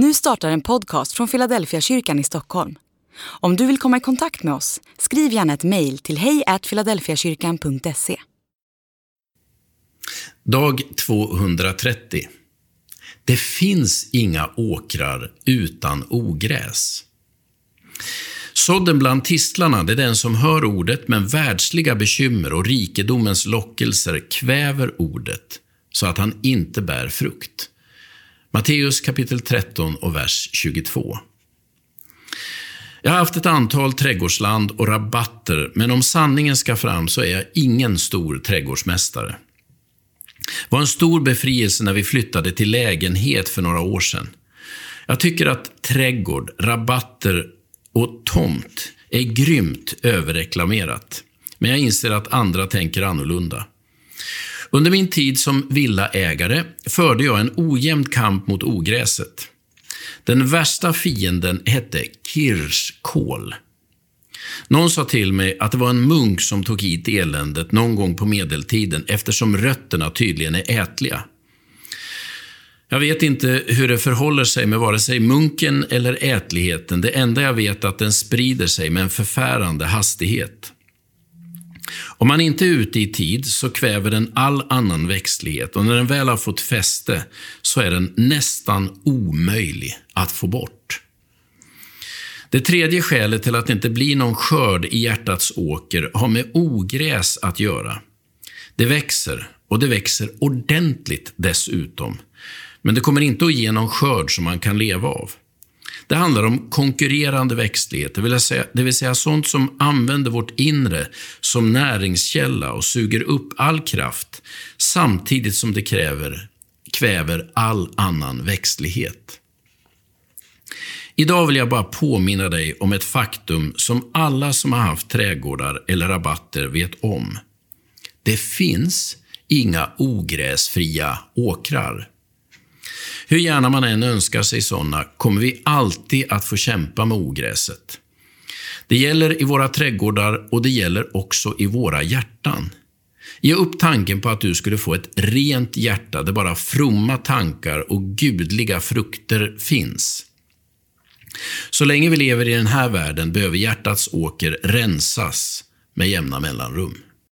Nu startar en podcast från Philadelphia kyrkan i Stockholm. Om du vill komma i kontakt med oss, skriv gärna ett mejl till hejfiladelfiakyrkan.se. Dag 230. Det finns inga åkrar utan ogräs. Sådden bland tistlarna det är den som hör ordet, men världsliga bekymmer och rikedomens lockelser kväver ordet så att han inte bär frukt. Matteus kapitel 13 och vers 22. Jag har haft ett antal trädgårdsland och rabatter, men om sanningen ska fram så är jag ingen stor trädgårdsmästare. Det var en stor befrielse när vi flyttade till lägenhet för några år sedan. Jag tycker att trädgård, rabatter och tomt är grymt överreklamerat. Men jag inser att andra tänker annorlunda. Under min tid som villaägare förde jag en ojämn kamp mot ogräset. Den värsta fienden hette kirskål. Någon sa till mig att det var en munk som tog hit eländet någon gång på medeltiden eftersom rötterna tydligen är ätliga. Jag vet inte hur det förhåller sig med vare sig munken eller ätligheten. Det enda jag vet är att den sprider sig med en förfärande hastighet. Om man inte är ute i tid så kväver den all annan växtlighet och när den väl har fått fäste så är den nästan omöjlig att få bort. Det tredje skälet till att det inte blir någon skörd i hjärtats åker har med ogräs att göra. Det växer, och det växer ordentligt dessutom. Men det kommer inte att ge någon skörd som man kan leva av. Det handlar om konkurrerande växtlighet, det vill, säga, det vill säga sånt som använder vårt inre som näringskälla och suger upp all kraft, samtidigt som det kräver, kväver all annan växtlighet. Idag vill jag bara påminna dig om ett faktum som alla som har haft trädgårdar eller rabatter vet om. Det finns inga ogräsfria åkrar. Hur gärna man än önskar sig sådana kommer vi alltid att få kämpa med ogräset. Det gäller i våra trädgårdar och det gäller också i våra hjärtan. Ge upp tanken på att du skulle få ett rent hjärta där bara fromma tankar och gudliga frukter finns. Så länge vi lever i den här världen behöver hjärtats åker rensas med jämna mellanrum.